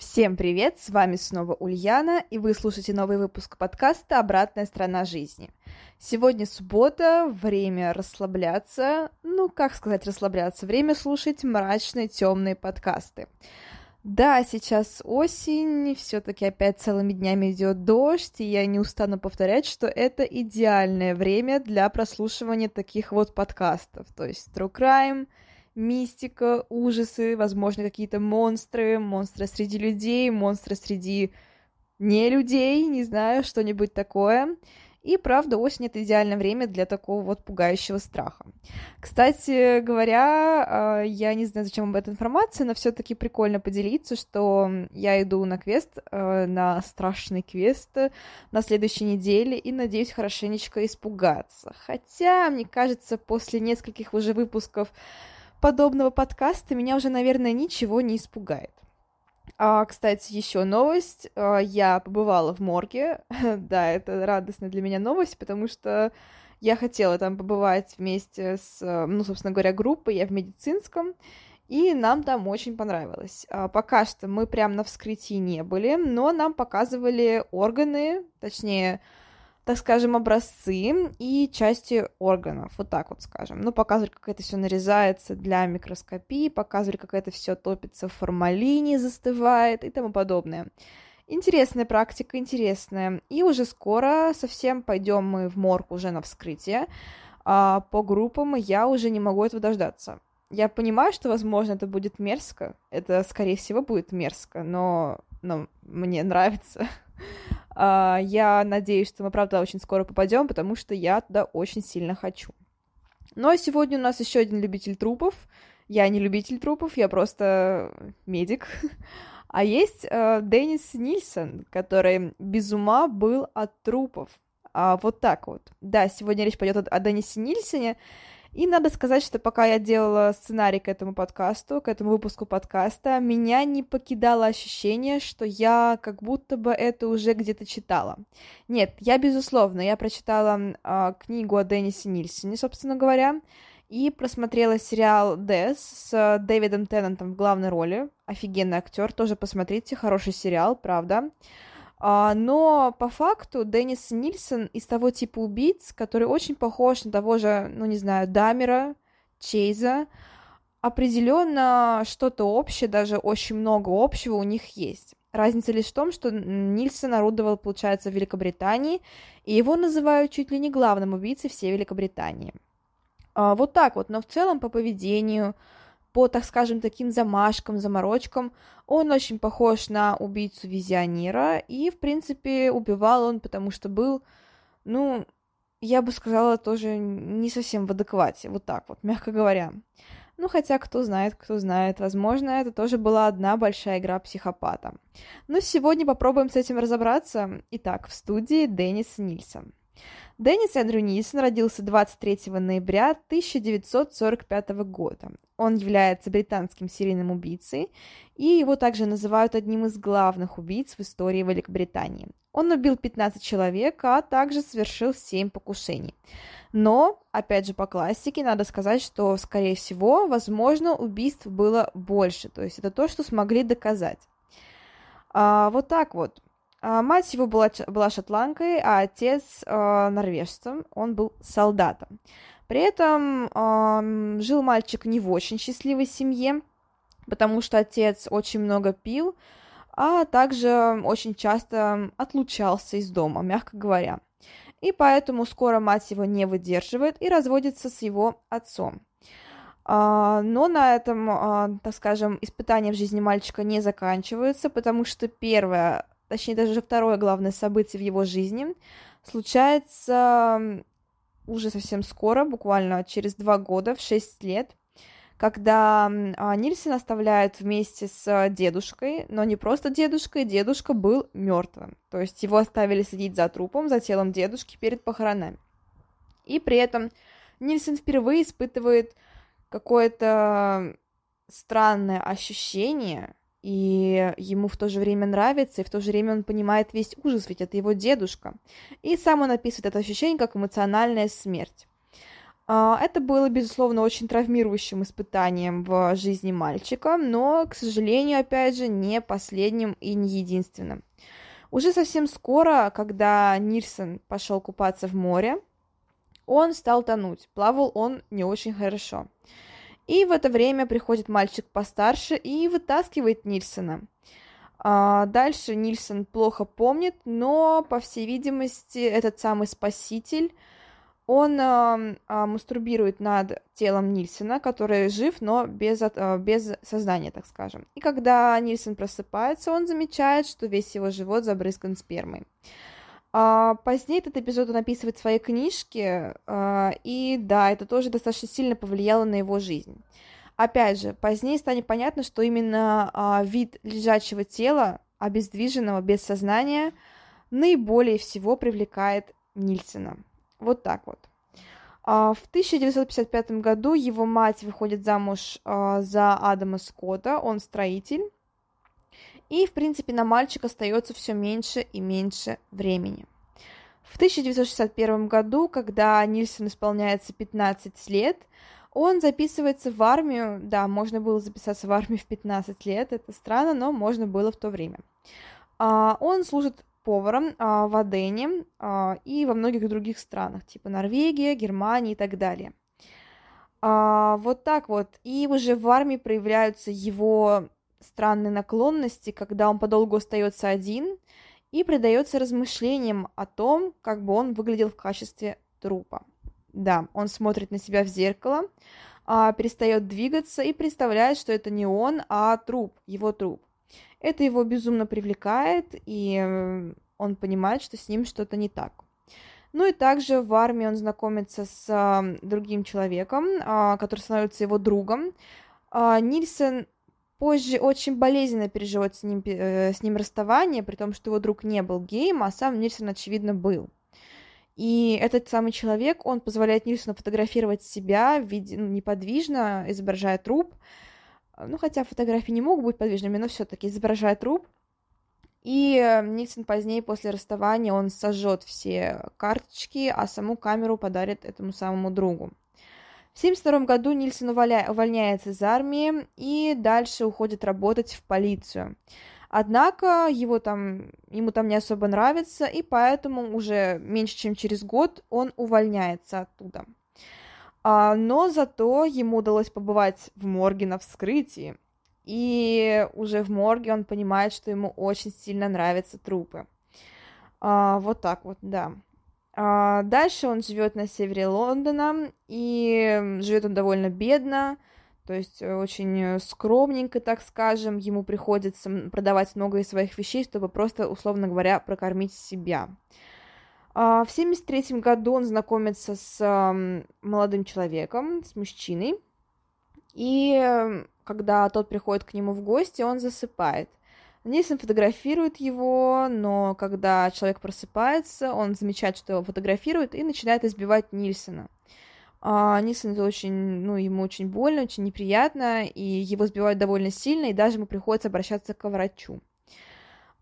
Всем привет, с вами снова Ульяна, и вы слушаете новый выпуск подкаста «Обратная сторона жизни». Сегодня суббота, время расслабляться, ну, как сказать расслабляться, время слушать мрачные, темные подкасты. Да, сейчас осень, все-таки опять целыми днями идет дождь, и я не устану повторять, что это идеальное время для прослушивания таких вот подкастов, то есть True Crime, мистика, ужасы, возможно, какие-то монстры, монстры среди людей, монстры среди не людей, не знаю, что-нибудь такое. И правда, осень это идеальное время для такого вот пугающего страха. Кстати говоря, а, я не знаю, зачем об этой информации, но все-таки прикольно поделиться, что я иду на квест, а, на страшный квест на следующей неделе и надеюсь хорошенечко испугаться. Хотя, мне кажется, после нескольких уже выпусков подобного подкаста меня уже, наверное, ничего не испугает. А, кстати, еще новость. А, я побывала в морге. да, это радостная для меня новость, потому что я хотела там побывать вместе с, ну, собственно говоря, группой. Я в медицинском. И нам там очень понравилось. А, пока что мы прям на вскрытии не были, но нам показывали органы, точнее, так скажем, образцы и части органов, вот так вот скажем. Ну, показывали, как это все нарезается для микроскопии, показывали, как это все топится в формалине, застывает и тому подобное. Интересная практика, интересная. И уже скоро совсем пойдем мы в морг уже на вскрытие. А по группам я уже не могу этого дождаться. Я понимаю, что, возможно, это будет мерзко. Это, скорее всего, будет мерзко, но, но мне нравится. А, я надеюсь, что мы, правда, очень скоро попадем, потому что я туда очень сильно хочу. Ну а сегодня у нас еще один любитель трупов. Я не любитель трупов, я просто медик. А есть э, Деннис Нильсон, который без ума был от трупов. А, вот так вот. Да, сегодня речь пойдет о, о Деннисе Нильсоне. И надо сказать, что пока я делала сценарий к этому подкасту, к этому выпуску подкаста, меня не покидало ощущение, что я как будто бы это уже где-то читала. Нет, я, безусловно, я прочитала э, книгу о Деннисе Нильсоне, собственно говоря, и просмотрела сериал «Дэс» с Дэвидом Теннантом в главной роли. Офигенный актер, тоже посмотрите, хороший сериал, правда. Но по факту Деннис Нильсон из того типа убийц, который очень похож на того же, ну не знаю, Дамера, Чейза, определенно что-то общее, даже очень много общего у них есть. Разница лишь в том, что Нильсон орудовал, получается, в Великобритании, и его называют чуть ли не главным убийцей всей Великобритании. А, вот так вот, но в целом по поведению, по, так скажем, таким замашкам, заморочкам. Он очень похож на убийцу-визионера, и, в принципе, убивал он, потому что был, ну, я бы сказала, тоже не совсем в адеквате, вот так вот, мягко говоря. Ну, хотя, кто знает, кто знает, возможно, это тоже была одна большая игра психопата. Но сегодня попробуем с этим разобраться. Итак, в студии Деннис Нильсон. Деннис Эндрю Нильсон родился 23 ноября 1945 года. Он является британским серийным убийцей, и его также называют одним из главных убийц в истории Великобритании. Он убил 15 человек, а также совершил 7 покушений. Но, опять же, по классике надо сказать, что, скорее всего, возможно, убийств было больше. То есть это то, что смогли доказать. А, вот так вот. А, мать его была, была шотландкой, а отец э, норвежцем. Он был солдатом. При этом э, жил мальчик не в очень счастливой семье, потому что отец очень много пил, а также очень часто отлучался из дома, мягко говоря. И поэтому скоро мать его не выдерживает и разводится с его отцом. Но на этом, так скажем, испытания в жизни мальчика не заканчиваются, потому что первое точнее даже второе главное событие в его жизни, случается уже совсем скоро, буквально через два года, в шесть лет, когда а, Нильсон оставляют вместе с дедушкой, но не просто дедушкой, дедушка был мертвым. То есть его оставили следить за трупом, за телом дедушки перед похоронами. И при этом Нильсон впервые испытывает какое-то странное ощущение, и ему в то же время нравится, и в то же время он понимает весь ужас, ведь это его дедушка. И сам он описывает это ощущение как эмоциональная смерть. А, это было, безусловно, очень травмирующим испытанием в жизни мальчика, но, к сожалению, опять же, не последним и не единственным. Уже совсем скоро, когда Нильсон пошел купаться в море, он стал тонуть. Плавал он не очень хорошо. И в это время приходит мальчик постарше и вытаскивает Нильсона. А дальше Нильсон плохо помнит, но, по всей видимости, этот самый спаситель, он а, а, мастурбирует над телом Нильсона, который жив, но без, а, без сознания, так скажем. И когда Нильсон просыпается, он замечает, что весь его живот забрызган спермой. А, позднее этот эпизод он описывает в своей книжке, а, и да, это тоже достаточно сильно повлияло на его жизнь. Опять же, позднее станет понятно, что именно а, вид лежачего тела, обездвиженного, без сознания, наиболее всего привлекает Нильсона. Вот так вот. В 1955 году его мать выходит замуж за Адама Скотта, он строитель, и, в принципе, на мальчика остается все меньше и меньше времени. В 1961 году, когда Нильсон исполняется 15 лет, он записывается в армию. Да, можно было записаться в армию в 15 лет, это странно, но можно было в то время. А, он служит поваром а, в Адене а, и во многих других странах, типа Норвегия, Германия и так далее. Вот так вот. И уже в армии проявляются его странные наклонности, когда он подолгу остается один и предается размышлениям о том, как бы он выглядел в качестве трупа. Да, он смотрит на себя в зеркало, а, перестает двигаться и представляет, что это не он, а труп, его труп. Это его безумно привлекает, и он понимает, что с ним что-то не так. Ну и также в армии он знакомится с а, другим человеком, а, который становится его другом. А, Нильсон позже очень болезненно переживает с ним, э, с ним расставание, при том, что его друг не был геем, а сам Нильсон, очевидно, был. И этот самый человек, он позволяет Нильсону фотографировать себя виде, ну, неподвижно, изображая труп. Ну, хотя фотографии не могут быть подвижными, но все-таки изображая труп. И э, Нильсон позднее, после расставания, он сожжет все карточки, а саму камеру подарит этому самому другу. В 1972 году Нильсон увольняется из армии и дальше уходит работать в полицию. Однако его там, ему там не особо нравится, и поэтому уже меньше чем через год он увольняется оттуда. А, но зато ему удалось побывать в морге на вскрытии. И уже в морге он понимает, что ему очень сильно нравятся трупы. А, вот так вот, да. А дальше он живет на севере Лондона, и живет он довольно бедно, то есть э, очень скромненько, так скажем, ему приходится продавать много из своих вещей, чтобы просто, условно говоря, прокормить себя. А в 1973 году он знакомится с молодым человеком, с мужчиной, и когда тот приходит к нему в гости, он засыпает. Нильсон фотографирует его, но когда человек просыпается, он замечает, что его фотографируют, и начинает избивать Нильсона. А Нильсон это очень, ну, ему очень больно, очень неприятно, и его сбивают довольно сильно, и даже ему приходится обращаться к врачу.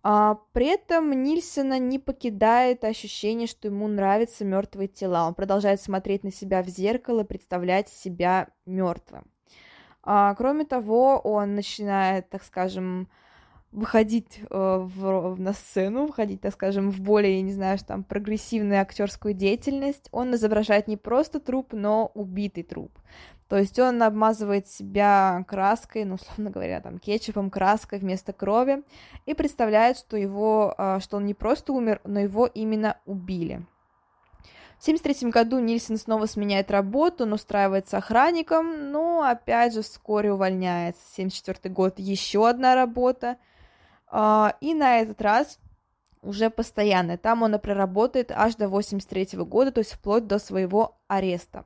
А, при этом Нильсона не покидает ощущение, что ему нравятся мертвые тела. Он продолжает смотреть на себя в зеркало, представлять себя мертвым. А, кроме того, он начинает, так скажем, выходить э, в, на сцену, выходить, так скажем, в более, не знаю, там, прогрессивную актерскую деятельность, он изображает не просто труп, но убитый труп. То есть он обмазывает себя краской, ну, условно говоря, там, кетчупом, краской вместо крови, и представляет, что его, э, что он не просто умер, но его именно убили. В 1973 году Нильсон снова сменяет работу, он устраивается охранником, но опять же вскоре увольняется. 1974 год еще одна работа, и на этот раз уже постоянно. Там он проработает аж до 83 года, то есть вплоть до своего ареста.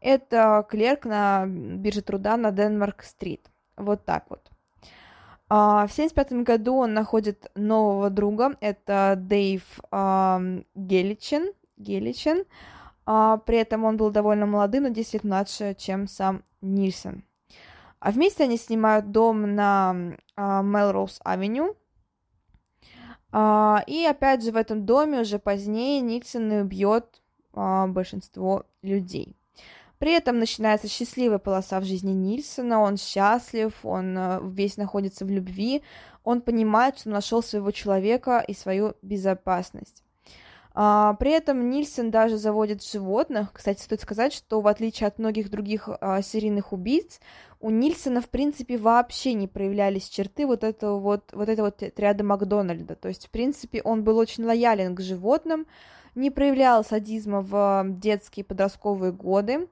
Это клерк на бирже труда на Денмарк-стрит. Вот так вот. А, в 1975 году он находит нового друга, это Дэйв Геличен. Геличен. А, при этом он был довольно молодым, на 10 лет младше, чем сам Нильсон. А вместе они снимают дом на Мелроуз-авеню. И опять же в этом доме уже позднее Никсон убьет большинство людей. При этом начинается счастливая полоса в жизни Нильсона, он счастлив, он э, весь находится в любви, он понимает, что нашел своего человека и свою безопасность. А, при этом Нильсон даже заводит животных. Кстати, стоит сказать, что в отличие от многих других а, серийных убийц, у Нильсона, в принципе, вообще не проявлялись черты вот этого вот, вот этого вот ряда Макдональда. То есть, в принципе, он был очень лоялен к животным, не проявлял садизма в детские и подростковые годы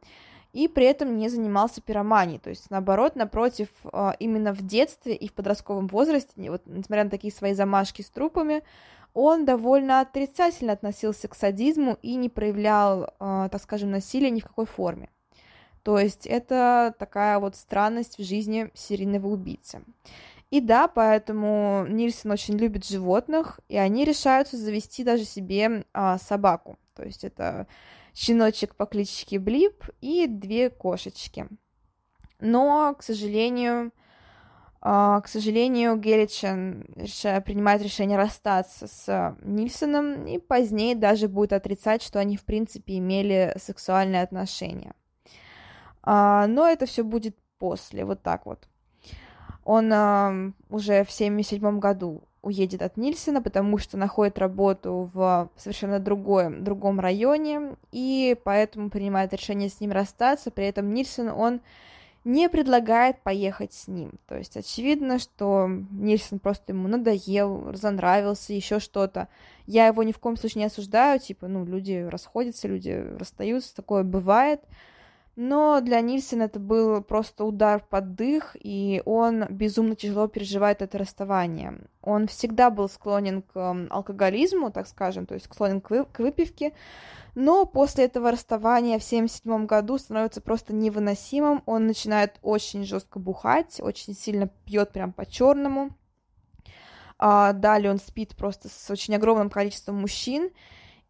и при этом не занимался пироманией. То есть, наоборот, напротив, а, именно в детстве и в подростковом возрасте, вот, несмотря на такие свои замашки с трупами, он довольно отрицательно относился к садизму и не проявлял, а, так скажем, насилия ни в какой форме. То есть это такая вот странность в жизни серийного убийцы. И да, поэтому Нильсон очень любит животных, и они решаются завести даже себе а, собаку. То есть это щеночек по кличке Блип и две кошечки. Но, к сожалению, к сожалению, Геличен принимает решение расстаться с Нильсоном и позднее даже будет отрицать, что они, в принципе, имели сексуальные отношения. А, но это все будет после, вот так вот. Он уже в 77 году уедет от Нильсона, потому что находит работу в совершенно другой, другом районе, и поэтому принимает решение с ним расстаться. При этом Нильсон, он не предлагает поехать с ним. То есть очевидно, что Нильсон просто ему надоел, разонравился, еще что-то. Я его ни в коем случае не осуждаю, типа, ну, люди расходятся, люди расстаются, такое бывает. Но для Нильсона это был просто удар под дых, и он безумно тяжело переживает это расставание. Он всегда был склонен к алкоголизму, так скажем, то есть склонен к, вы к выпивке, но после этого расставания в 1977 году становится просто невыносимым. Он начинает очень жестко бухать, очень сильно пьет прям по-черному. А далее он спит просто с очень огромным количеством мужчин,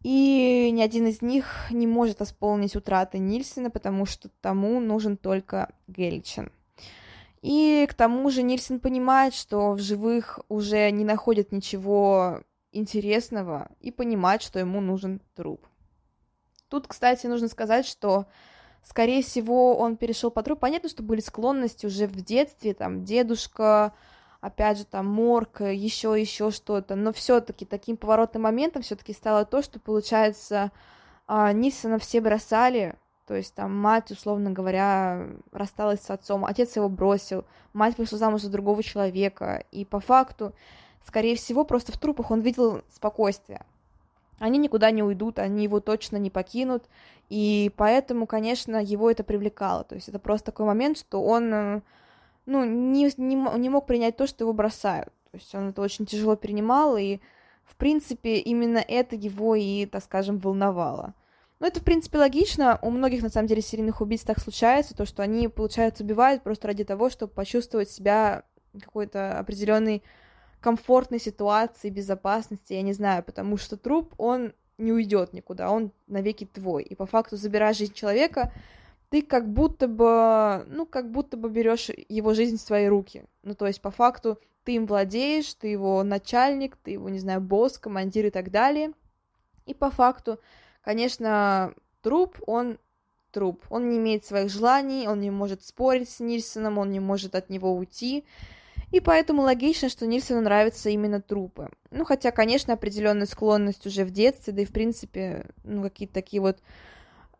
и ни один из них не может восполнить утраты Нильсена, потому что тому нужен только Гельчен. И к тому же Нильсен понимает, что в живых уже не находят ничего интересного и понимает, что ему нужен труп. Тут, кстати, нужно сказать, что, скорее всего, он перешел по труп. Понятно, что были склонности уже в детстве, там, дедушка, опять же, там, морг, еще, еще что-то, но все-таки таким поворотным моментом все-таки стало то, что, получается, а, Нисона все бросали, то есть там мать, условно говоря, рассталась с отцом, отец его бросил, мать вышла замуж за другого человека, и по факту, скорее всего, просто в трупах он видел спокойствие. Они никуда не уйдут, они его точно не покинут, и поэтому, конечно, его это привлекало. То есть это просто такой момент, что он э, ну, не, не, не мог принять то, что его бросают. То есть он это очень тяжело принимал, и, в принципе, именно это его и, так скажем, волновало. Ну, это, в принципе, логично. У многих, на самом деле, серийных убийц так случается, то, что они, получается, убивают просто ради того, чтобы почувствовать себя какой-то определенной комфортной ситуации, безопасности, я не знаю, потому что труп, он не уйдет никуда, он навеки твой. И по факту, забирая жизнь человека, ты как будто бы, ну, как будто бы берешь его жизнь в свои руки. Ну, то есть, по факту, ты им владеешь, ты его начальник, ты его, не знаю, босс, командир и так далее. И по факту, конечно, труп, он труп. Он не имеет своих желаний, он не может спорить с Нильсоном, он не может от него уйти. И поэтому логично, что Нильсону нравятся именно трупы. Ну, хотя, конечно, определенная склонность уже в детстве, да и в принципе, ну, какие-то такие вот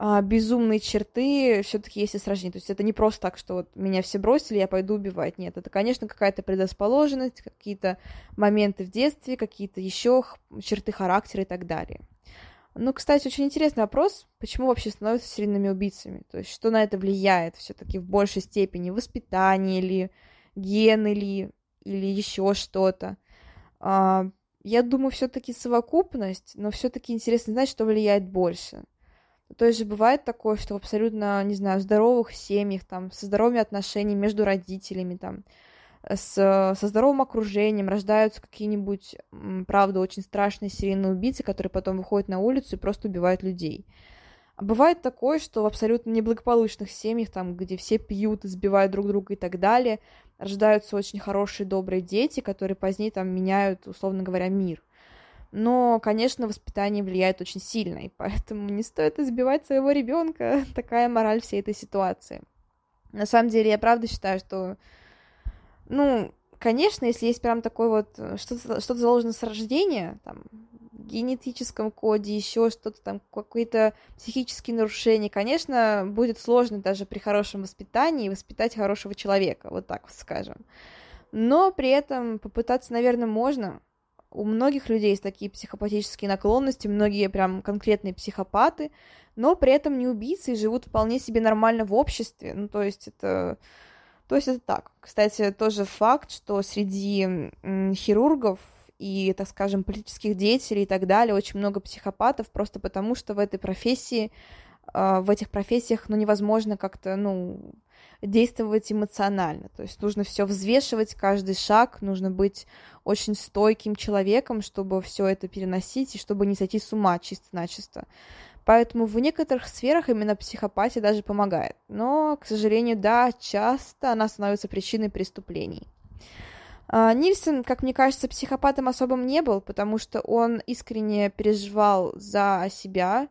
а, безумные черты все-таки есть и сражение. То есть это не просто так, что вот меня все бросили, я пойду убивать. Нет, это, конечно, какая-то предрасположенность, какие-то моменты в детстве, какие-то еще черты характера и так далее. Ну, кстати, очень интересный вопрос, почему вообще становятся серийными убийцами? То есть что на это влияет все-таки в большей степени? Воспитание ли, гены ли, или еще что-то? А, я думаю, все-таки совокупность, но все-таки интересно знать, что влияет больше – То есть бывает такое, что в абсолютно, не знаю, здоровых семьях, там, со здоровыми отношениями между родителями, там, с, со здоровым окружением рождаются какие-нибудь, правда, очень страшные серийные убийцы, которые потом выходят на улицу и просто убивают людей. А бывает такое, что в абсолютно неблагополучных семьях, там, где все пьют, избивают друг друга и так далее, рождаются очень хорошие, добрые дети, которые позднее там меняют, условно говоря, мир. Но, конечно, воспитание влияет очень сильно, и поэтому не стоит избивать своего ребенка. Такая мораль всей этой ситуации. На самом деле, я правда считаю, что, ну, конечно, если есть прям такой вот, что-то что заложено с рождения, там, генетическом коде, еще что-то там, какие-то психические нарушения, конечно, будет сложно даже при хорошем воспитании воспитать хорошего человека, вот так вот скажем. Но при этом попытаться, наверное, можно. У многих людей есть такие психопатические наклонности, многие прям конкретные психопаты, но при этом не убийцы и живут вполне себе нормально в обществе. Ну, то есть это... То есть это так. Кстати, тоже факт, что среди хирургов и, так скажем, политических деятелей и так далее, очень много психопатов, просто потому что в этой профессии, а, в этих профессиях, ну, невозможно как-то, ну, действовать эмоционально. То есть нужно все взвешивать, каждый шаг, нужно быть очень стойким человеком, чтобы все это переносить и чтобы не сойти с ума чисто-начисто. Поэтому в некоторых сферах именно психопатия даже помогает. Но, к сожалению, да, часто она становится причиной преступлений. А, Нильсон, как мне кажется, психопатом особым не был, потому что он искренне переживал за себя,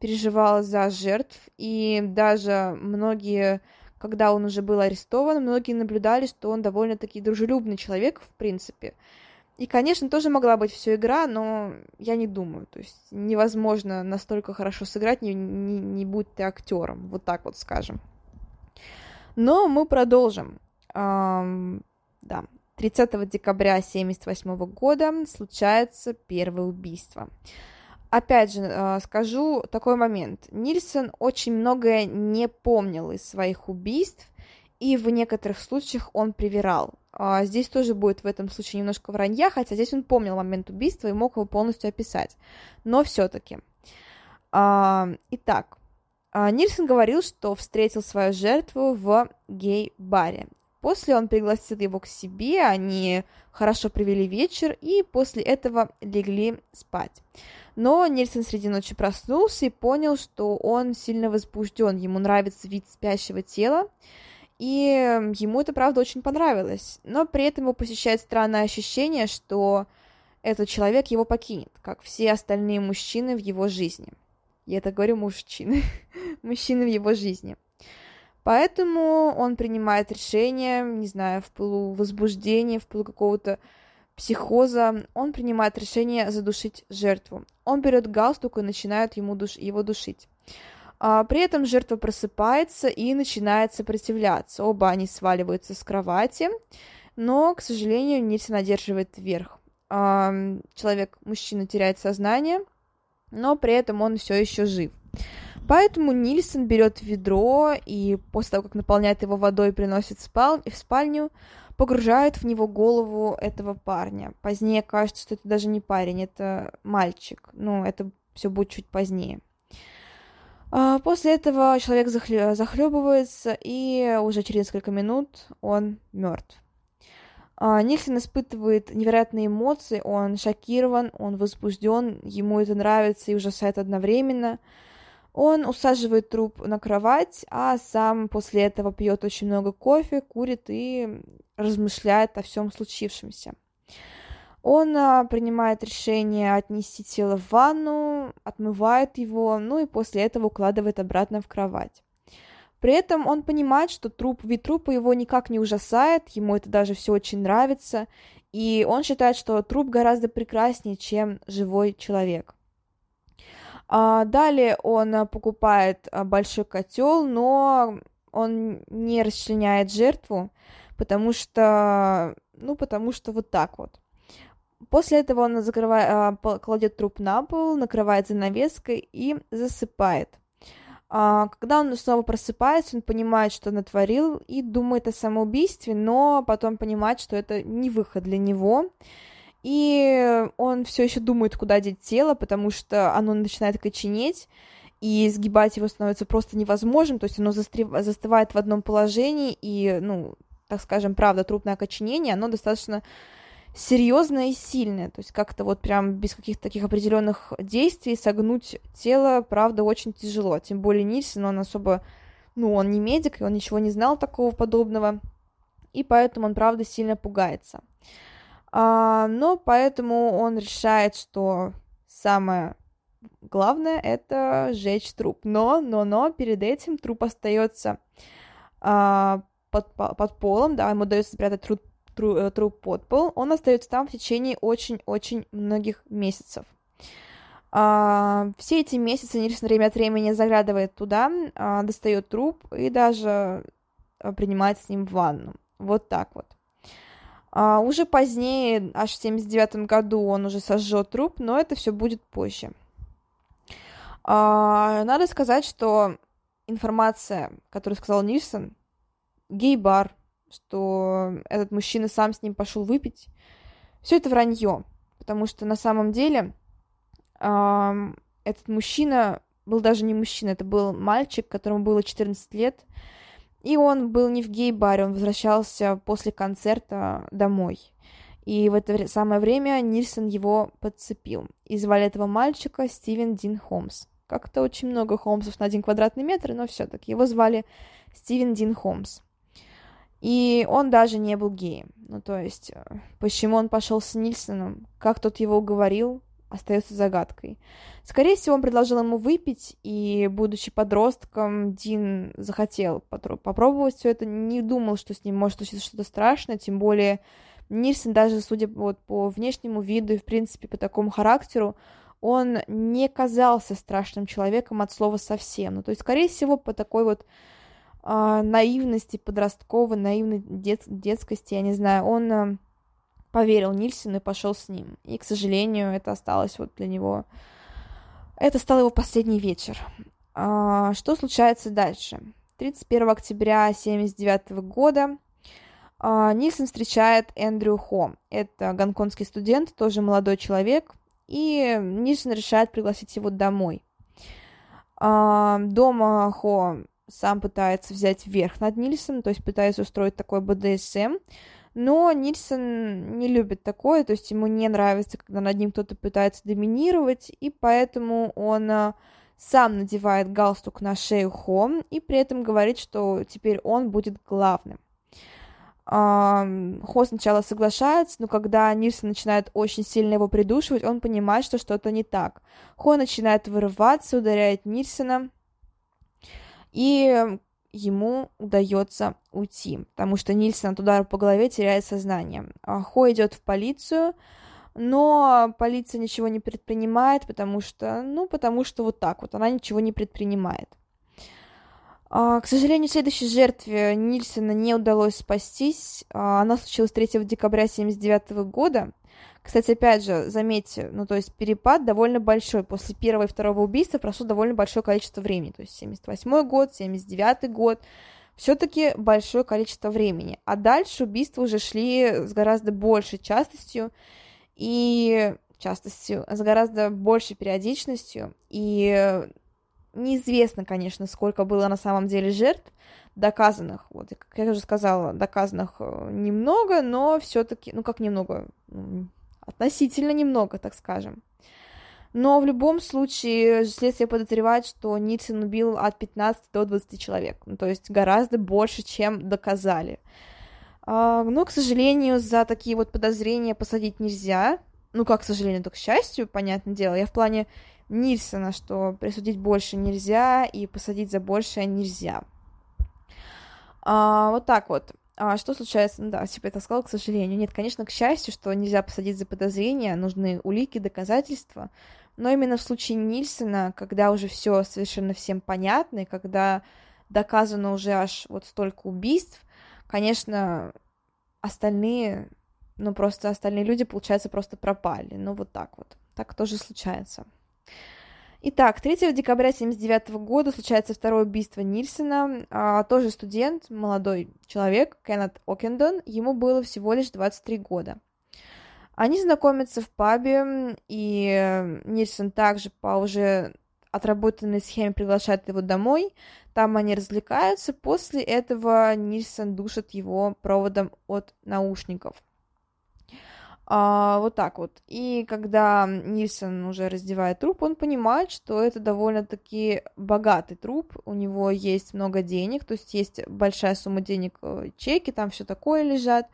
переживал за жертв, и даже многие, когда он уже был арестован, многие наблюдали, что он довольно-таки дружелюбный человек, в принципе. И, конечно, тоже могла быть все игра, но я не думаю. То есть невозможно настолько хорошо сыграть, не, не, не будь ты актером, вот так вот скажем. Но мы продолжим. Um, да, 30 декабря 1978 года случается первое убийство. Опять же, э, скажу такой момент. Нильсон очень многое не помнил из своих убийств, и в некоторых случаях он привирал. А здесь тоже будет в этом случае немножко вранья, хотя здесь он помнил момент убийства и мог его полностью описать. Но все-таки. А, итак, а, Нильсон говорил, что встретил свою жертву в гей-баре. После он пригласил его к себе, они хорошо провели вечер и после этого легли спать. Но Нильсон среди ночи проснулся и понял, что он сильно возбужден, ему нравится вид спящего тела, и ему это, правда, очень понравилось. Но при этом его посещает странное ощущение, что этот человек его покинет, как все остальные мужчины в его жизни. Я это говорю мужчины, мужчины в его жизни. Поэтому он принимает решение, не знаю, в пылу возбуждения, в пылу какого-то психоза, он принимает решение задушить жертву. Он берет галстук и начинает ему душ... его душить. А, при этом жертва просыпается и начинает сопротивляться. Оба они сваливаются с кровати, но, к сожалению, Нильсон одерживает верх. А, человек, мужчина, теряет сознание, но при этом он все еще жив. Поэтому Нильсон берет ведро и после того, как наполняет его водой, приносит в спальню, погружает в него голову этого парня. Позднее кажется, что это даже не парень, это мальчик. Ну, это все будет чуть позднее. А, после этого человек захле... захлебывается, и уже через несколько минут он мертв. А, Нильсон испытывает невероятные эмоции, он шокирован, он возбужден, ему это нравится и ужасает одновременно. Он усаживает труп на кровать, а сам после этого пьет очень много кофе, курит и размышляет о всем случившемся. Он а, принимает решение отнести тело в ванну, отмывает его, ну и после этого укладывает обратно в кровать. При этом он понимает, что труп, вид трупа его никак не ужасает, ему это даже все очень нравится, и он считает, что труп гораздо прекраснее, чем живой человек. А, далее он а, покупает большой котел, но он не расчленяет жертву, потому что, ну, потому что вот так вот. После этого он закрывает, кладет труп на пол, накрывает занавеской и засыпает. Когда он снова просыпается, он понимает, что натворил, и думает о самоубийстве, но потом понимает, что это не выход для него, и он все еще думает, куда деть тело, потому что оно начинает коченеть. и сгибать его становится просто невозможным, то есть оно застывает в одном положении, и, ну, так скажем, правда, трупное окоченение, оно достаточно серьезное и сильное, то есть как-то вот прям без каких-то таких определенных действий согнуть тело, правда, очень тяжело, тем более Нильсон, он особо, ну, он не медик, и он ничего не знал такого подобного, и поэтому он, правда, сильно пугается. А, но поэтому он решает, что самое главное это сжечь труп. Но, но, но перед этим труп остается а, под, под полом, да, ему удается спрятать труп, тру, труп под пол. Он остается там в течение очень-очень многих месяцев. А, все эти месяцы Нильсон время от времени заглядывает туда, а, достает труп и даже а, принимает с ним ванну. Вот так вот. А, уже позднее, аж в 79 году, он уже сожжет труп, но это все будет позже. А, надо сказать, что информация, которую сказал Нильсон, гей-бар, что этот мужчина сам с ним пошел выпить, все это вранье, потому что на самом деле э, этот мужчина был даже не мужчина, это был мальчик, которому было 14 лет, и он был не в гей-баре, он возвращался после концерта домой. И в это самое время Нильсон его подцепил. И звали этого мальчика Стивен Дин Холмс. Как-то очень много Холмсов на один квадратный метр, но все-таки его звали Стивен Дин Холмс. И он даже не был геем. Ну, то есть, э, почему он пошел с Нильсоном, как тот его уговорил, остается загадкой. Скорее всего, он предложил ему выпить, и, будучи подростком, Дин захотел попробовать все это, не думал, что с ним может случиться что-то страшное, тем более Нильсон даже, судя вот по внешнему виду и, в принципе, по такому характеру, он не казался страшным человеком от слова совсем. Ну, то есть, скорее всего, по такой вот э, наивности подростковой, наивной дет, детскости, я не знаю, он э, поверил Нильсону и пошел с ним. И, к сожалению, это осталось вот для него... Это стал его последний вечер. А, что случается дальше? 31 октября 1979 года а, Нильсон встречает Эндрю Хо. Это гонконгский студент, тоже молодой человек, и Нильсон решает пригласить его домой. А, дома Хо сам пытается взять верх над Нильсоном, то есть пытается устроить такой БДСМ, но Нильсон не любит такое, то есть ему не нравится, когда над ним кто-то пытается доминировать, и поэтому он а, сам надевает галстук на шею Хо и при этом говорит, что теперь он будет главным. Хо сначала соглашается, но когда Нильсон начинает очень сильно его придушивать, он понимает, что что-то не так. Хо начинает вырываться, ударяет Нильсона, и ему удается уйти, потому что Нильсон от удара по голове теряет сознание. Хо идет в полицию, но полиция ничего не предпринимает, потому что, ну, потому что вот так вот, она ничего не предпринимает. А, к сожалению, следующей жертве Нильсона не удалось спастись. А, она случилась 3 декабря 1979 года. Кстати, опять же, заметьте, ну, то есть перепад довольно большой. После первого и второго убийства прошло довольно большое количество времени. То есть 78 год, 79 год. Все-таки большое количество времени. А дальше убийства уже шли с гораздо большей частостью и частостью, с гораздо большей периодичностью. И Неизвестно, конечно, сколько было на самом деле жертв доказанных. Вот, как я уже сказала, доказанных э, немного, но все-таки, ну как немного, относительно немного, так скажем. Но в любом случае следствие подозревает, что Ницин убил от 15 до 20 человек, ну, то есть гораздо больше, чем доказали. А, но, к сожалению, за такие вот подозрения посадить нельзя. Ну, как, к сожалению, то к счастью, понятное дело. Я в плане Нильсона, что присудить больше нельзя и посадить за большее нельзя. А, вот так вот. А что случается? Ну да, типа это сказал, к сожалению. Нет, конечно, к счастью, что нельзя посадить за подозрение, нужны улики, доказательства. Но именно в случае Нильсона, когда уже все совершенно всем понятно, и когда доказано уже аж вот столько убийств, конечно, остальные, ну просто остальные люди, получается, просто пропали. Ну вот так вот. Так тоже случается. Итак, 3 декабря 1979 года случается второе убийство Нильсона. А, тоже студент, молодой человек, Кеннет Окендон. Ему было всего лишь 23 года. Они знакомятся в пабе, и Нильсон также по уже отработанной схеме приглашает его домой, там они развлекаются, после этого Нильсон душит его проводом от наушников. А, вот так вот. И когда Нильсон уже раздевает труп, он понимает, что это довольно-таки богатый труп, у него есть много денег, то есть есть большая сумма денег, э, чеки, там все такое лежат,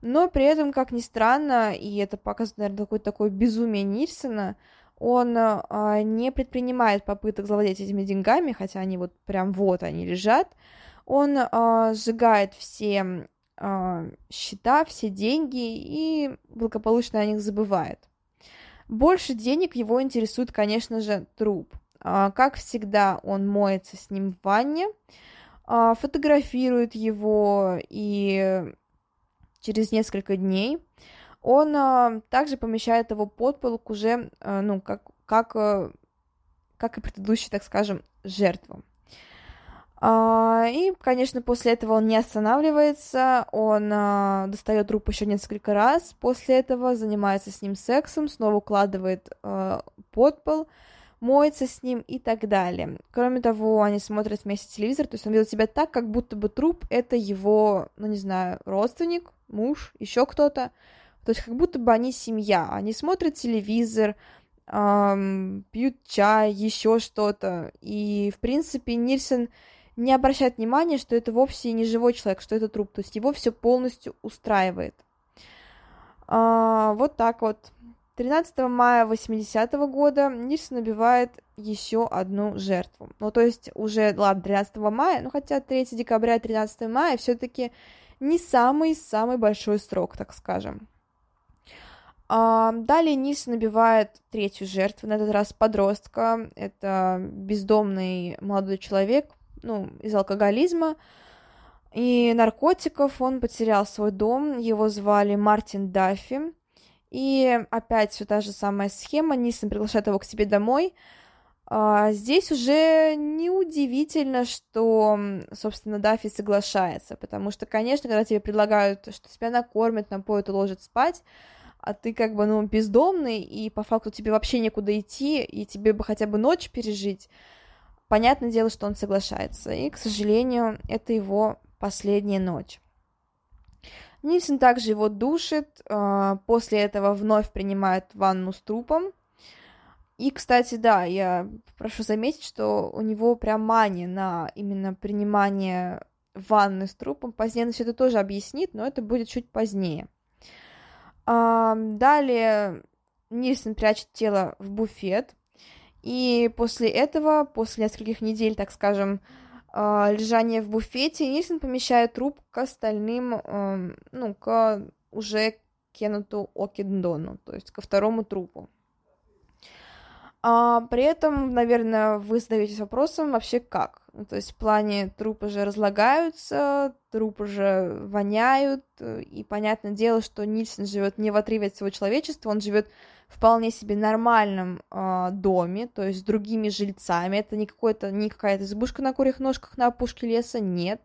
но при этом, как ни странно, и это показывает, наверное, какое-то такое безумие Нильсона, он а, не предпринимает попыток завладеть этими деньгами, хотя они вот прям вот они лежат. Он а, сжигает все счета, все деньги и благополучно о них забывает. Больше денег его интересует, конечно же, труп. А, как всегда, он моется с ним в ванне, а, фотографирует его и через несколько дней он а, также помещает его под пол к уже, а, ну, как, как, а, как и предыдущий, так скажем, жертвам. А, и, конечно, после этого он не останавливается, он а, достает труп еще несколько раз, после этого занимается с ним сексом, снова укладывает а, под пол, моется с ним и так далее. Кроме того, они смотрят вместе телевизор, то есть он ведет себя так, как будто бы труп это его, ну не знаю, родственник, муж, еще кто-то. То есть как будто бы они семья. Они смотрят телевизор, эм, пьют чай, еще что-то. И, в принципе, Нильсон не обращает внимания, что это вовсе не живой человек, что это труп. То есть его все полностью устраивает. А, вот так вот. 13 мая 80 -го года Нильсон набивает еще одну жертву. Ну, то есть уже, ладно, 13 мая, ну, хотя 3 декабря, 13 мая все-таки не самый-самый большой срок, так скажем. А, далее Низ набивает третью жертву, на этот раз подростка. Это бездомный молодой человек, ну, из алкоголизма и наркотиков. Он потерял свой дом, его звали Мартин Даффи. И опять все та же самая схема. Нисон приглашает его к себе домой. А, здесь уже неудивительно, что, собственно, Даффи соглашается, потому что, конечно, когда тебе предлагают, что тебя накормят, напоят, уложат спать, а ты как бы, ну, бездомный, и по факту тебе вообще некуда идти, и тебе бы хотя бы ночь пережить, понятное дело, что он соглашается. И, к сожалению, это его последняя ночь. Нильсон также его душит, а, после этого вновь принимает ванну с трупом, и, кстати, да, я прошу заметить, что у него прям мания на именно принимание ванны с трупом. Позднее он все это тоже объяснит, но это будет чуть позднее. Далее Нильсон прячет тело в буфет, и после этого, после нескольких недель, так скажем, а, лежания в буфете, Нильсон помещает труп к остальным, ну, к уже Кеннету Окендону, то есть ко второму трупу. А, при этом, наверное, вы задаетесь вопросом вообще как. Ну, то есть в плане трупы же разлагаются, трупы же воняют, и понятное дело, что Нильсон живет не в отрыве от всего человечества, он живет вполне себе нормальном э, доме, то есть с другими жильцами. Это не, какой-то, не какая-то избушка на курьих ножках на опушке леса, нет.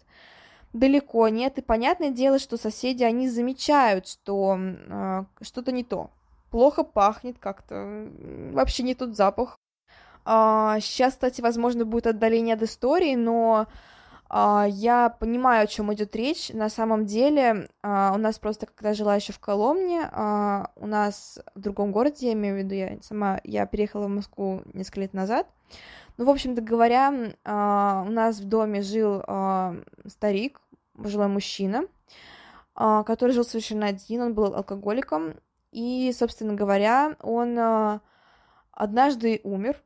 Далеко нет. И понятное дело, что соседи, они замечают, что э, что-то не то плохо пахнет как-то, вообще не тот запах. А, сейчас, кстати, возможно, будет отдаление от истории, но я понимаю, о чем идет речь. На самом деле, а, у нас просто, когда жила еще в Коломне, а, у нас в другом городе, я имею в виду, я сама, я переехала в Москву несколько лет назад. Ну, в общем-то говоря, а, у нас в доме жил а, старик, пожилой мужчина, а, который жил совершенно один, он был алкоголиком, и, собственно говоря, он однажды умер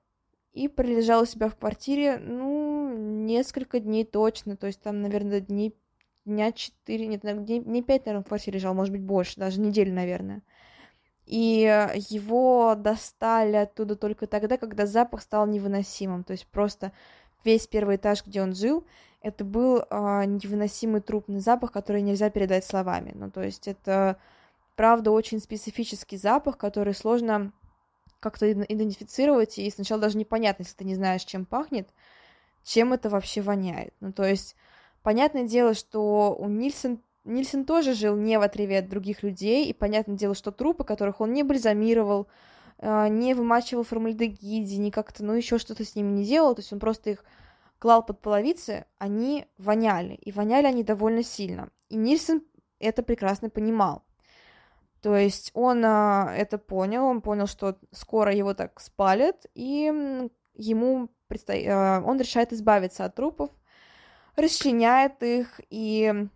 и пролежал у себя в квартире, ну, несколько дней точно, то есть там, наверное, дней, дня четыре, нет, дней, не пять, наверное, в квартире лежал, может быть, больше, даже неделю, наверное. И его достали оттуда только тогда, когда запах стал невыносимым, то есть просто весь первый этаж, где он жил, это был э, невыносимый трупный запах, который нельзя передать словами. Ну, то есть это правда, очень специфический запах, который сложно как-то идентифицировать, и сначала даже непонятно, если ты не знаешь, чем пахнет, чем это вообще воняет. Ну, то есть, понятное дело, что у Нильсон Нильсон тоже жил не в отрыве от других людей, и понятное дело, что трупы, которых он не бальзамировал, э, не вымачивал формальдегиде, ни как-то, ну, еще что-то с ними не делал, то есть он просто их клал под половицы, они воняли, и воняли они довольно сильно. И Нильсон это прекрасно понимал. То есть он а, это понял, он понял, что скоро его так спалят, и ему предсто... а, он решает избавиться от трупов, расчленяет их и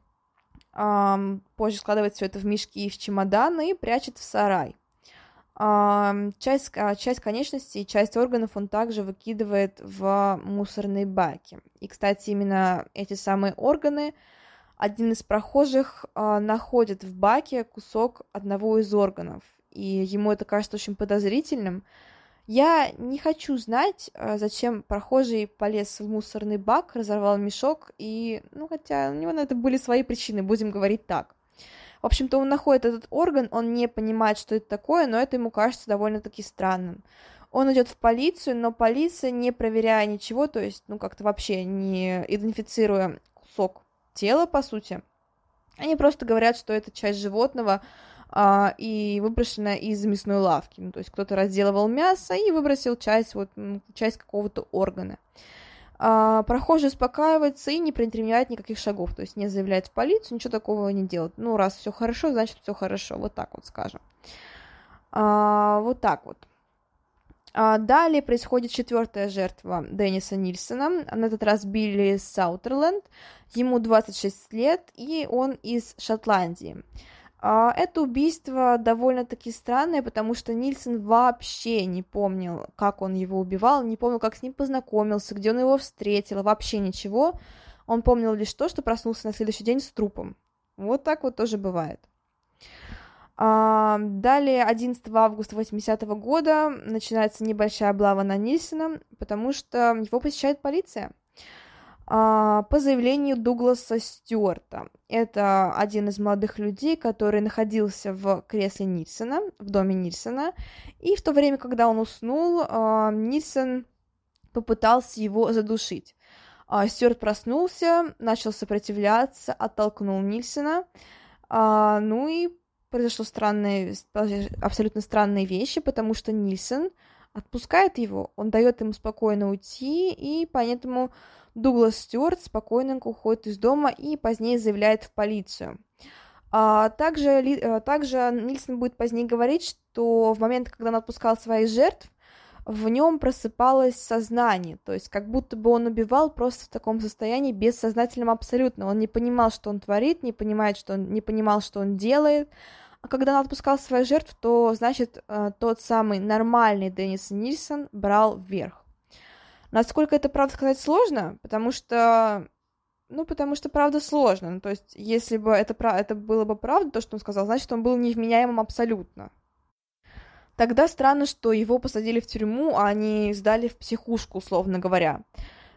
а, позже складывает все это в мешки и в чемоданы и прячет в сарай. А, часть, а, часть конечностей, часть органов он также выкидывает в мусорные баки. И, кстати, именно эти самые органы один из прохожих э, находит в баке кусок одного из органов, и ему это кажется очень подозрительным. Я не хочу знать, э, зачем прохожий полез в мусорный бак, разорвал мешок, и, ну, хотя у него на это были свои причины, будем говорить так. В общем-то, он находит этот орган, он не понимает, что это такое, но это ему кажется довольно-таки странным. Он идет в полицию, но полиция, не проверяя ничего, то есть, ну, как-то вообще не идентифицируя кусок тело, по сути. Они просто говорят, что это часть животного а, и выброшена из мясной лавки. Ну, то есть кто-то разделывал мясо и выбросил часть, вот, часть какого-то органа. А, прохожий успокаивается и не предпринимает никаких шагов, то есть не заявляет в полицию, ничего такого не делает. Ну, раз все хорошо, значит все хорошо, вот так вот скажем. А, вот так вот. А, далее происходит четвертая жертва Денниса Нильсона, на этот раз Билли Саутерленд, ему 26 лет, и он из Шотландии. А, это убийство довольно-таки странное, потому что Нильсон вообще не помнил, как он его убивал, не помнил, как с ним познакомился, где он его встретил, вообще ничего. Он помнил лишь то, что проснулся на следующий день с трупом. Вот так вот тоже бывает. А, далее, 11 августа 80 -го года начинается небольшая облава на Нильсона, потому что его посещает полиция. А, по заявлению Дугласа Стюарта. Это один из молодых людей, который находился в кресле Нильсона, в доме Нильсона, и в то время, когда он уснул, а, Нильсон попытался его задушить. Стюарт проснулся, начал сопротивляться, оттолкнул Нильсона, ну и произошло странные, абсолютно странные вещи, потому что Нильсон отпускает его, он дает ему спокойно уйти, и поэтому Дуглас Стюарт спокойно уходит из дома и позднее заявляет в полицию. А также, а также Нильсон будет позднее говорить, что в момент, когда он отпускал своих жертв, в нем просыпалось сознание, то есть как будто бы он убивал просто в таком состоянии бессознательном абсолютно. Он не понимал, что он творит, не понимает, что он не понимал, что он делает, а когда он отпускал своих жертв, то, значит, э, тот самый нормальный Деннис Нильсон брал вверх. Насколько это, правда, сказать сложно, потому что... Ну, потому что, правда, сложно. Ну, то есть, если бы это, это было бы правда, то, что он сказал, значит, он был невменяемым абсолютно. Тогда странно, что его посадили в тюрьму, а не сдали в психушку, условно говоря.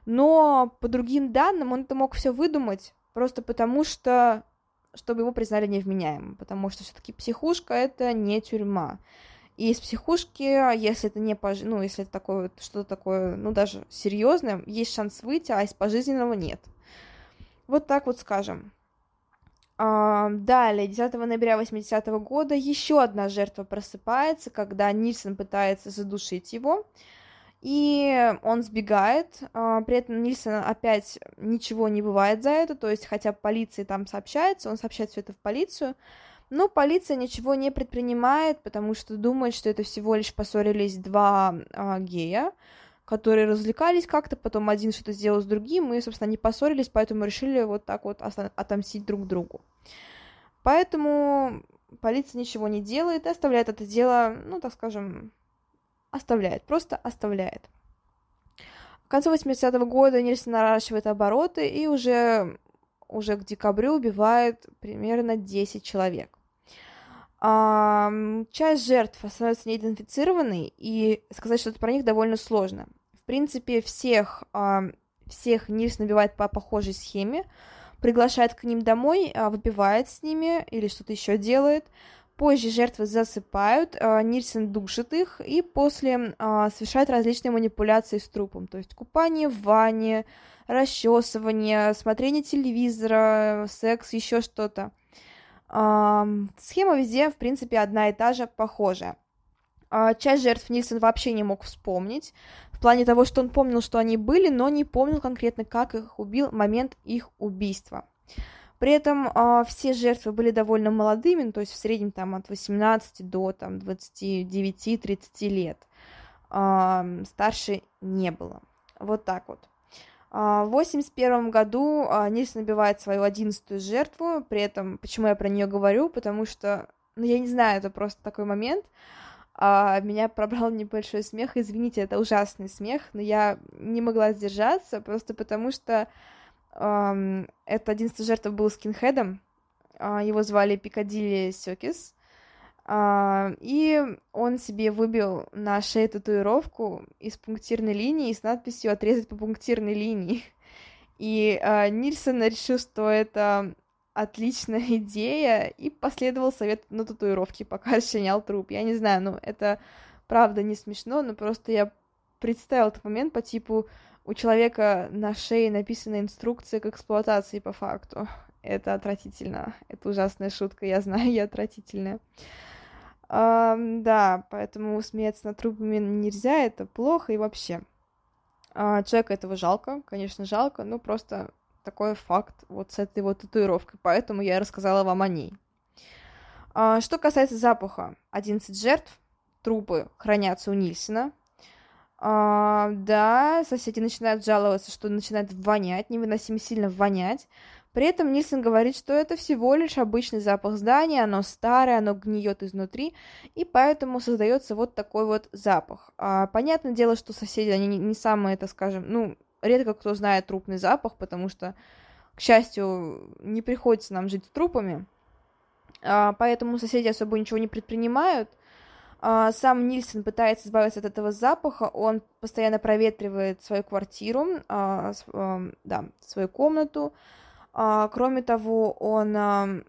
Но по другим данным он это мог все выдумать, просто потому что чтобы его признали невменяемым, потому что все-таки психушка это не тюрьма. И из психушки, если это не пож... ну, если это такое что-то такое, ну, даже серьезное, есть шанс выйти, а из пожизненного нет. Вот так вот скажем. А, далее, 10 ноября 80 -го года еще одна жертва просыпается, когда Нильсон пытается задушить его и он сбегает, а, при этом Нильсон опять ничего не бывает за это, то есть хотя полиции там сообщается, он сообщает все это в полицию, но полиция ничего не предпринимает, потому что думает, что это всего лишь поссорились два а, гея, которые развлекались как-то, потом один что-то сделал с другим, и, собственно, не поссорились, поэтому решили вот так вот отомстить друг другу. Поэтому полиция ничего не делает и оставляет это дело, ну, так скажем, оставляет, просто оставляет. К концу 80-го года Нильсон наращивает обороты и уже, уже к декабрю убивает примерно 10 человек. А, часть жертв становится неидентифицированной, и сказать что-то про них довольно сложно. В принципе, всех, а, всех Нильс набивает по похожей схеме, приглашает к ним домой, а, выпивает с ними или что-то еще делает, Позже жертвы засыпают, э, Нильсон душит их и после э, совершает различные манипуляции с трупом, то есть купание в ванне, расчесывание, смотрение телевизора, секс, еще что-то. Схема везде, в принципе, одна и та же, похожая. А, часть жертв Нильсон вообще не мог вспомнить, в плане того, что он помнил, что они были, но не помнил конкретно, как их убил, момент их убийства. При этом э, все жертвы были довольно молодыми, ну, то есть в среднем там от 18 до там, 29-30 лет. Э, старше не было. Вот так вот. Э, в 81 году э, Нильс набивает свою одиннадцатую жертву, при этом, почему я про нее говорю, потому что, ну, я не знаю, это просто такой момент, а, меня пробрал небольшой смех. Извините, это ужасный смех, но я не могла сдержаться, просто потому что это одиннадцатая жертва был скинхедом, э, его звали Пикадилли Сёкис, э, и он себе выбил на шее татуировку из пунктирной линии с надписью «Отрезать по пунктирной линии». И э, Нильсон решил, что это отличная идея, и последовал совет на татуировке, пока расчленял труп. Я не знаю, ну, это правда не смешно, но просто я представил этот момент по типу у человека на шее написана инструкция к эксплуатации по факту. Это отвратительно. Это ужасная шутка, я знаю, я отвратительная. Um, да, поэтому смеяться над трупами нельзя, это плохо и вообще. Uh, человека этого жалко, конечно, жалко, но просто такой факт вот с этой вот татуировкой, поэтому я рассказала вам о ней. А, что касается запаха, 11 жертв, трупы хранятся у Нильсена. А, да, соседи начинают жаловаться, что начинает вонять, невыносимо сильно вонять. При этом Нильсон говорит, что это всего лишь обычный запах здания, оно старое, оно гниет изнутри, и поэтому создается вот такой вот запах. А, понятное дело, что соседи, они не, не самые, так скажем, ну, редко кто знает трупный запах, потому что, к счастью, не приходится нам жить с трупами, а, поэтому соседи особо ничего не предпринимают. А, сам Нильсон пытается избавиться от этого запаха, он постоянно проветривает свою квартиру, а, да, свою комнату. Кроме того, он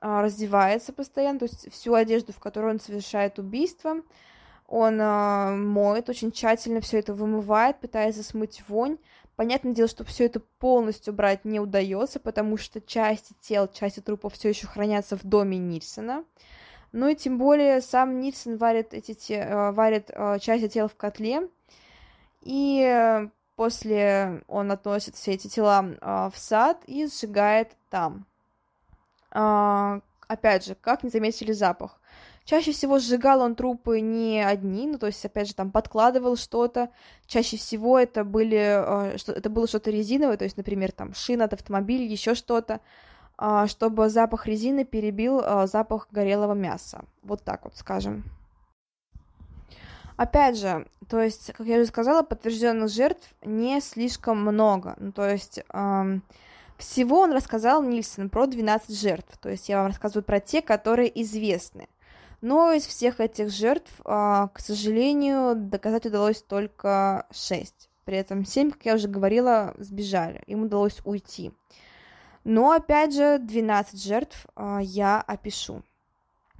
раздевается постоянно, то есть всю одежду, в которой он совершает убийство, он моет очень тщательно, все это вымывает, пытается смыть вонь. Понятное дело, что все это полностью брать не удается, потому что части тел, части трупов все еще хранятся в доме Нильсона. Ну и тем более сам Нильсон варит, эти те, э, варит э, части тел в котле, и после он относит все эти тела э, в сад и сжигает там. Э, опять же, как не заметили запах? Чаще всего сжигал он трупы не одни, ну, то есть, опять же, там подкладывал что-то. Чаще всего это были, э, что, это было что-то резиновое, то есть, например, там шина от автомобиля, еще что-то, э, чтобы запах резины перебил э, запах горелого мяса. Вот так вот, скажем. Опять же, то есть, как я уже сказала, подтвержденных жертв не слишком много. Ну, то есть, эм, всего он рассказал Нильсон про 12 жертв. То есть, я вам рассказываю про те, которые известны. Но из всех этих жертв, а, к сожалению, доказать удалось только 6. При этом 7, как я уже говорила, сбежали. Им удалось уйти. Но, опять же, 12 жертв а, я опишу.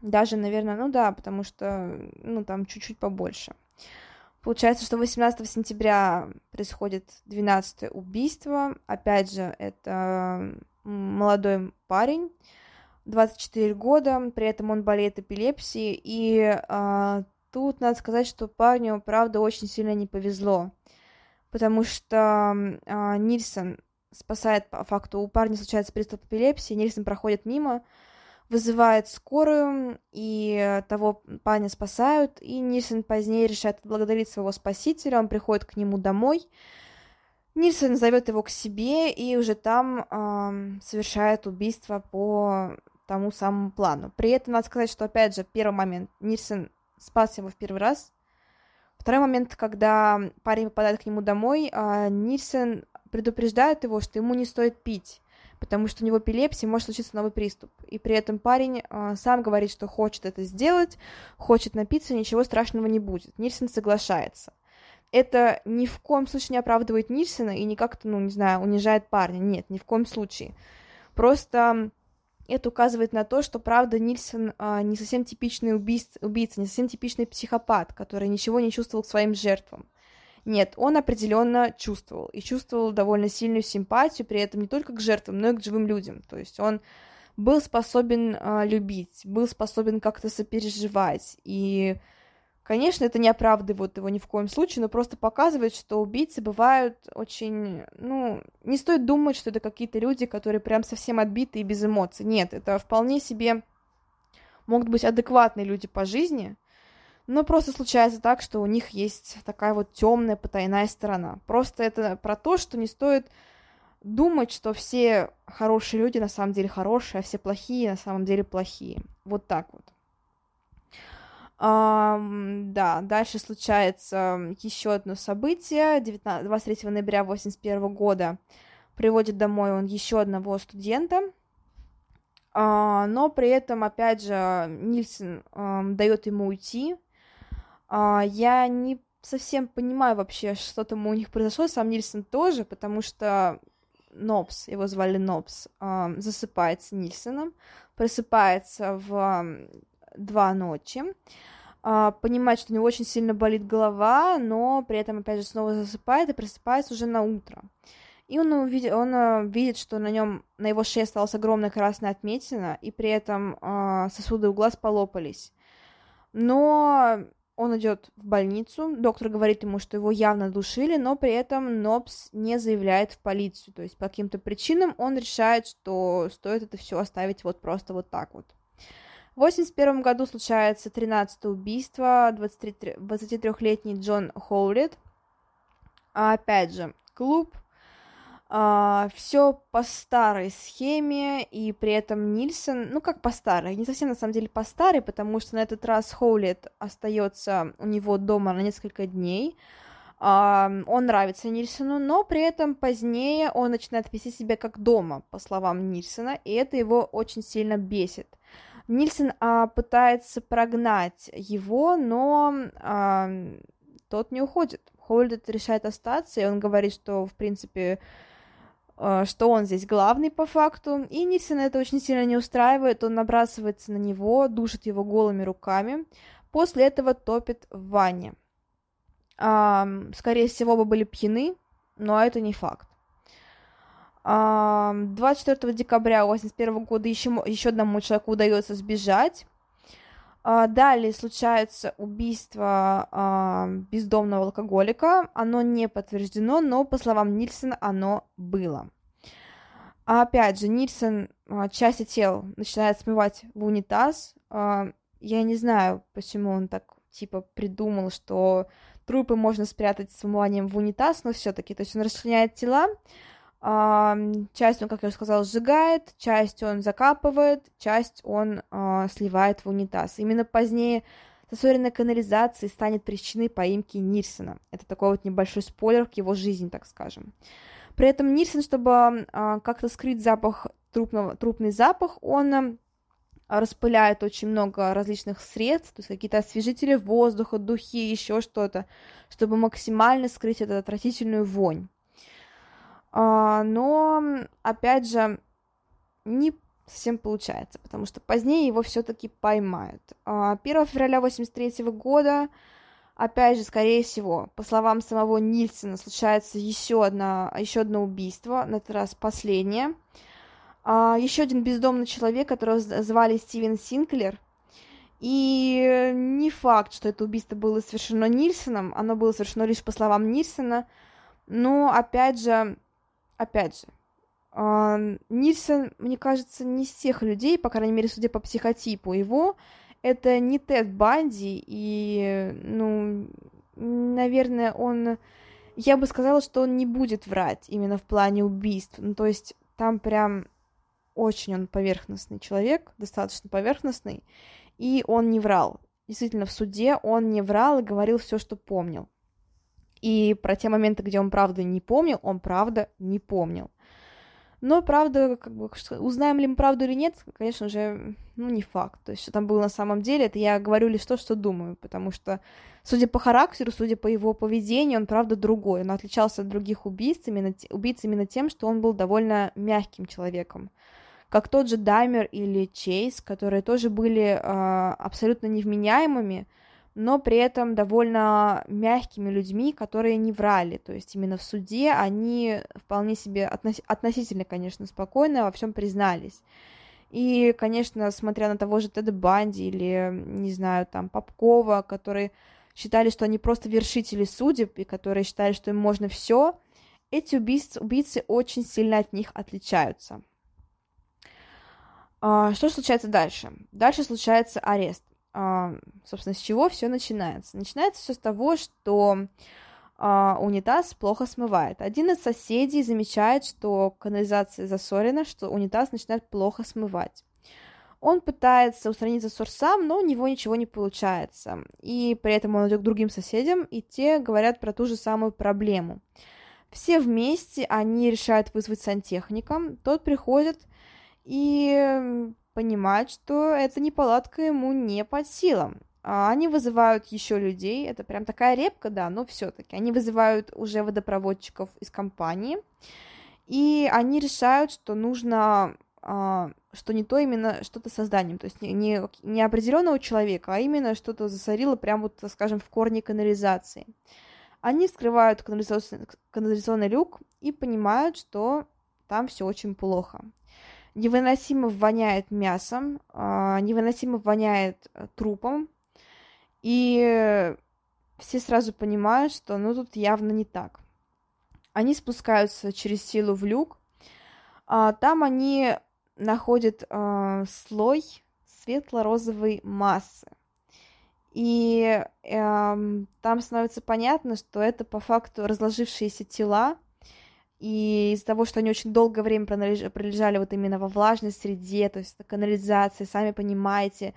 Даже, наверное, ну да, потому что, ну, там чуть-чуть побольше. Получается, что 18 сентября происходит 12 убийство. Опять же, это молодой парень, 24 года, при этом он болеет эпилепсией, и а, тут надо сказать, что парню, правда, очень сильно не повезло, потому что а, Нильсон спасает по факту, у парня случается приступ эпилепсии, Нильсон проходит мимо, вызывает скорую, и того парня спасают, и Нильсон позднее решает отблагодарить своего спасителя, он приходит к нему домой, Нильсон зовет его к себе и уже там э, совершает убийство по тому самому плану. При этом надо сказать, что, опять же, первый момент, Нильсон спас его в первый раз. Второй момент, когда парень попадает к нему домой, а Нильсон предупреждает его, что ему не стоит пить, потому что у него эпилепсия, может случиться новый приступ. И при этом парень а, сам говорит, что хочет это сделать, хочет напиться, ничего страшного не будет. Нильсон соглашается. Это ни в коем случае не оправдывает Нильсона и не как-то, ну, не знаю, унижает парня. Нет, ни в коем случае. Просто это указывает на то, что, правда, Нильсон а, не совсем типичный убийц, убийца, не совсем типичный психопат, который ничего не чувствовал к своим жертвам. Нет, он определенно чувствовал, и чувствовал довольно сильную симпатию, при этом не только к жертвам, но и к живым людям. То есть он был способен а, любить, был способен как-то сопереживать, и Конечно, это не оправдывает его ни в коем случае, но просто показывает, что убийцы бывают очень... Ну, не стоит думать, что это какие-то люди, которые прям совсем отбиты и без эмоций. Нет, это вполне себе могут быть адекватные люди по жизни, но просто случается так, что у них есть такая вот темная потайная сторона. Просто это про то, что не стоит думать, что все хорошие люди на самом деле хорошие, а все плохие на самом деле плохие. Вот так вот. Um, да, дальше случается еще одно событие. 19, 23 ноября 1981 года приводит домой он еще одного студента, uh, но при этом, опять же, Нильсон uh, дает ему уйти. Uh, я не совсем понимаю вообще, что там у них произошло, сам Нильсон тоже, потому что Нобс, его звали Нобс, uh, засыпает с Нильсоном, просыпается в два ночи, а, понимает, что у него очень сильно болит голова, но при этом, опять же, снова засыпает и просыпается уже на утро. И он увидит, он uh, видит, что на нем, на его шее осталась огромная красная отметина, и при этом сосуды у глаз полопались. Но он идет в больницу, доктор говорит ему, что его явно душили, но при этом Нобс не заявляет в полицию. То есть по каким-то причинам он решает, что стоит это все оставить вот просто вот так вот. В 1981 году случается 13 убийство, 23-летний Джон Хоулит. А опять же, клуб, а, все по старой схеме, и при этом Нильсон, ну как по старой, не совсем на самом деле по старой, потому что на этот раз Хоулит остается у него дома на несколько дней, а, он нравится Нильсону, но при этом позднее он начинает вести себя как дома, по словам Нильсона, и это его очень сильно бесит. Нильсон а, пытается прогнать его, но а, тот не уходит. Холдет решает остаться, и он говорит, что, в принципе, что он здесь главный по факту. И Нильсон это очень сильно не устраивает, он набрасывается на него, душит его голыми руками. После этого топит в ванне. Скорее всего, оба были пьяны, но это не факт. 24 декабря 1981 года еще, еще одному человеку удается сбежать. А, далее случается убийство бездомного алкоголика. Оно не подтверждено, но, по словам Нильсона, оно было. А опять же, Нильсон а, части тел начинает смывать в унитаз. А, я не знаю, почему он так типа придумал, что трупы можно спрятать с вымыванием в унитаз, но все-таки, то есть он расчленяет тела, часть он, как я уже сказала, сжигает, часть он закапывает, часть он э, сливает в унитаз. Именно позднее засоренная канализация станет причиной поимки Нильсона. Это такой вот небольшой спойлер к его жизни, так скажем. При этом Нильсон, чтобы э, как-то скрыть запах, трупного, трупный запах, он э, распыляет очень много различных средств, то есть какие-то освежители воздуха, духи, еще что-то, чтобы максимально скрыть эту отвратительную вонь. А, но, опять же, не совсем получается, потому что позднее его все-таки поймают. 1 а, февраля 83 года, опять же, скорее всего, по словам самого Нильсона, случается еще, одна, еще одно убийство, на этот раз последнее. А, еще один бездомный человек, которого звали Стивен Синклер, и не факт, что это убийство было совершено Нильсоном, оно было совершено лишь по словам Нильсона, но, опять же, опять же, э, Нильсон, мне кажется, не из тех людей, по крайней мере, судя по психотипу его, это не Тед Банди, и, ну, наверное, он... Я бы сказала, что он не будет врать именно в плане убийств. Ну, то есть там прям очень он поверхностный человек, достаточно поверхностный, и он не врал. Действительно, в суде он не врал и говорил все, что помнил. И про те моменты, где он правда не помнил, он правда не помнил. Но, правда, как бы, узнаем ли мы правду или нет, конечно же, ну, не факт. То есть, что там было на самом деле, это я говорю лишь то, что думаю, потому что, судя по характеру, судя по его поведению, он, правда, другой. Он отличался от других убийц именно, убийц именно тем, что он был довольно мягким человеком. Как тот же Даймер или Чейз, которые тоже были э, абсолютно невменяемыми, но при этом довольно мягкими людьми, которые не врали. То есть именно в суде они вполне себе относ- относительно, конечно, спокойно во всем признались. И, конечно, смотря на того же Теда Банди или, не знаю, там, Попкова, который считали, что они просто вершители судеб, и которые считали, что им можно все, эти убийцы, убийцы очень сильно от них отличаются. А, что случается дальше? Дальше случается арест. А, собственно, с чего все начинается? Начинается все с того, что а, унитаз плохо смывает. Один из соседей замечает, что канализация засорена, что унитаз начинает плохо смывать. Он пытается устранить засор сам, но у него ничего не получается. И при этом он идет к другим соседям, и те говорят про ту же самую проблему. Все вместе они решают вызвать сантехника. Тот приходит и понимает, что эта неполадка ему не под силам. А они вызывают еще людей, это прям такая репка, да, но все-таки. Они вызывают уже водопроводчиков из компании, и они решают, что нужно а, что не то именно что-то созданием, то есть не, не, не определенного человека, а именно что-то засорило прямо вот, скажем, в корне канализации. Они вскрывают канализационный, канализационный люк и понимают, что там все очень плохо. Невыносимо воняет мясом, а, невыносимо воняет э, трупом, и все сразу понимают, что ну тут явно не так. Они спускаются через силу в люк, а там они находит э, слой светло-розовой массы. И э, там становится понятно, что это по факту разложившиеся тела, и из-за того, что они очень долгое время пролежали вот именно во влажной среде, то есть канализация, сами понимаете,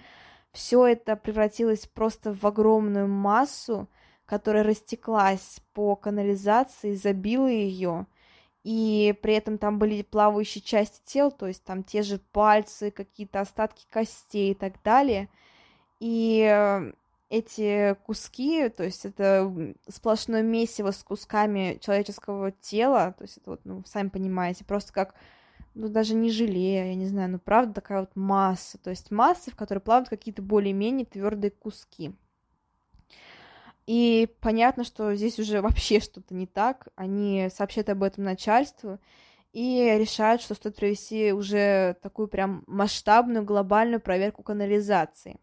все это превратилось просто в огромную массу, которая растеклась по канализации, забила ее, и при этом там были плавающие части тел, то есть там те же пальцы, какие-то остатки костей и так далее. И э, эти куски, то есть это сплошное месиво с кусками человеческого тела, то есть это вот, ну, сами понимаете, просто как, ну, даже не желе, я не знаю, ну, правда такая вот масса, то есть масса, в которой плавают какие-то более-менее твердые куски. И понятно, что здесь уже вообще что-то не так. Они сообщают об этом начальству и решают, что стоит провести уже такую прям масштабную глобальную проверку канализации.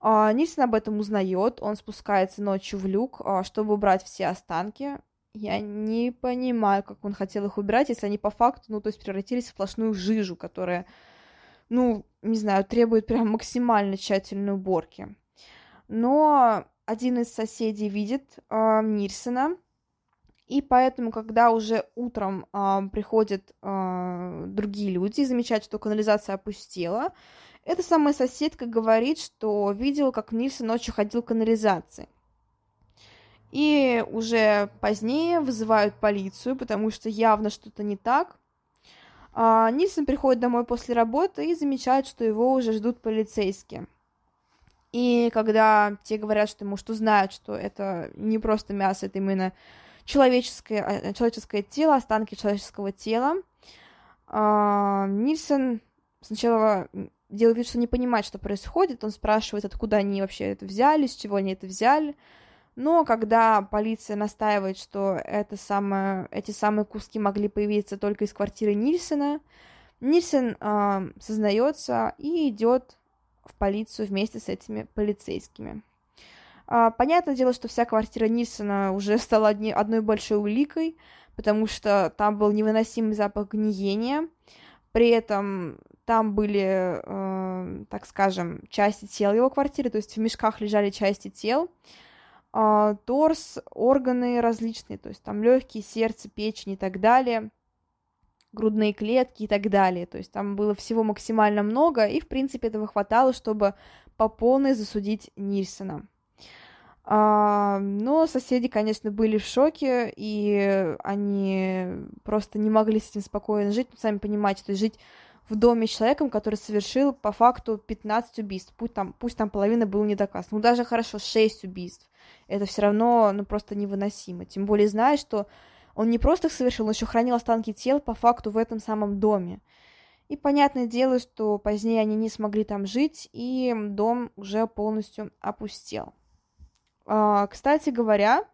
А, Нильсон об этом узнает, он спускается ночью в люк, а, чтобы убрать все останки. Я не понимаю, как он хотел их убирать, если они по факту, ну, то есть превратились в сплошную жижу, которая, ну, не знаю, требует прям максимально тщательной уборки. Но один из соседей видит э, Нильсона, и поэтому, когда уже утром э, приходят э, другие люди и замечают, что канализация опустела, эта самая соседка говорит, что видела, как Нильсон ночью ходил к канализации. И уже позднее вызывают полицию, потому что явно что-то не так. А, Нильсон приходит домой после работы и замечает, что его уже ждут полицейские. И когда те говорят, что ему что знают, что это не просто мясо, это именно человеческое, а, человеческое тело, останки человеческого тела, а, Нильсон сначала делает вид, что не понимает, что происходит, он спрашивает, откуда они вообще это взяли, с чего они это взяли, но когда полиция настаивает, что это самое, эти самые куски могли появиться только из квартиры Нильсона, Нильсон э, сознается и идет в полицию вместе с этими полицейскими. А, понятное дело, что вся квартира Нильсона уже стала одни, одной большой уликой, потому что там был невыносимый запах гниения. При этом там были, э, так скажем, части тел его квартиры, то есть в мешках лежали части тел, э, торс, органы различные, то есть там легкие, сердце, печень и так далее грудные клетки и так далее. То есть там было всего максимально много, и, в принципе, этого хватало, чтобы по полной засудить Нильсона. А, но соседи, конечно, были в шоке, и они просто не могли с этим спокойно жить. Ну, сами понимаете, то есть жить в доме с человеком, который совершил по факту 15 убийств. Пусть там, пусть там половина была не доказана. Ну, даже хорошо, 6 убийств. Это все равно, ну, просто невыносимо. Тем более, зная, что он не просто их совершил, он еще хранил останки тел по факту в этом самом доме. И понятное дело, что позднее они не смогли там жить, и дом уже полностью опустел. А, кстати говоря,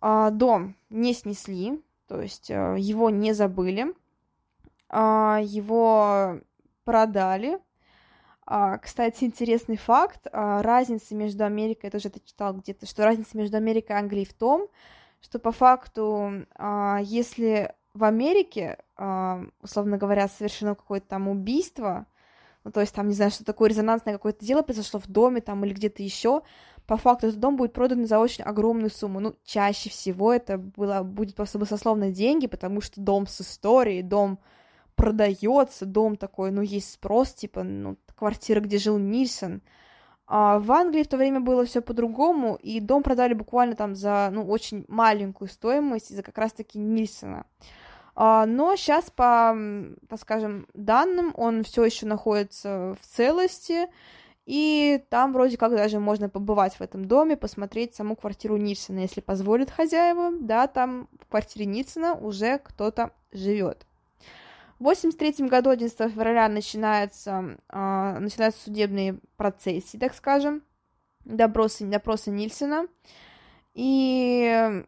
а, дом не снесли, то есть а, его не забыли, его продали, кстати, интересный факт. Разница между Америкой, я тоже это читал где-то, что разница между Америкой и Англией в том, что по факту, если в Америке, условно говоря, совершено какое-то там убийство, ну, то есть там, не знаю, что такое резонансное какое-то дело произошло в доме там или где-то еще, по факту этот дом будет продан за очень огромную сумму. Ну, чаще всего это было, будет просто баснословно деньги, потому что дом с историей, дом продается, дом такой, ну, есть спрос, типа, ну, квартира, где жил Нильсон. А в Англии в то время было все по-другому, и дом продали буквально там за, ну, очень маленькую стоимость из-за как раз-таки Нильсона. А, но сейчас, по, так скажем, данным, он все еще находится в целости, и там вроде как даже можно побывать в этом доме, посмотреть саму квартиру Нильсона, если позволят хозяева, да, там в квартире Нильсона уже кто-то живет. В 83 году, 11 февраля, начинаются, э, начинаются судебные процессы, так скажем, допросы, допросы Нильсона. И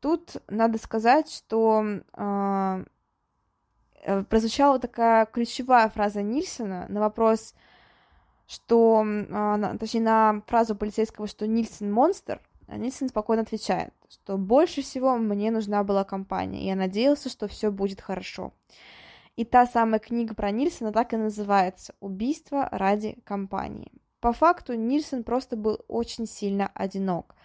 Тут надо сказать, что а, э, прозвучала такая ключевая фраза Нильсона на вопрос, что, э, точнее, на фразу полицейского, что Нильсон монстр, а Нильсон спокойно отвечает, что больше всего мне нужна была компания, и я надеялся, что все будет хорошо. И та самая книга про Нильсона так и называется «Убийство ради компании». По факту Нильсон просто был очень сильно одинок.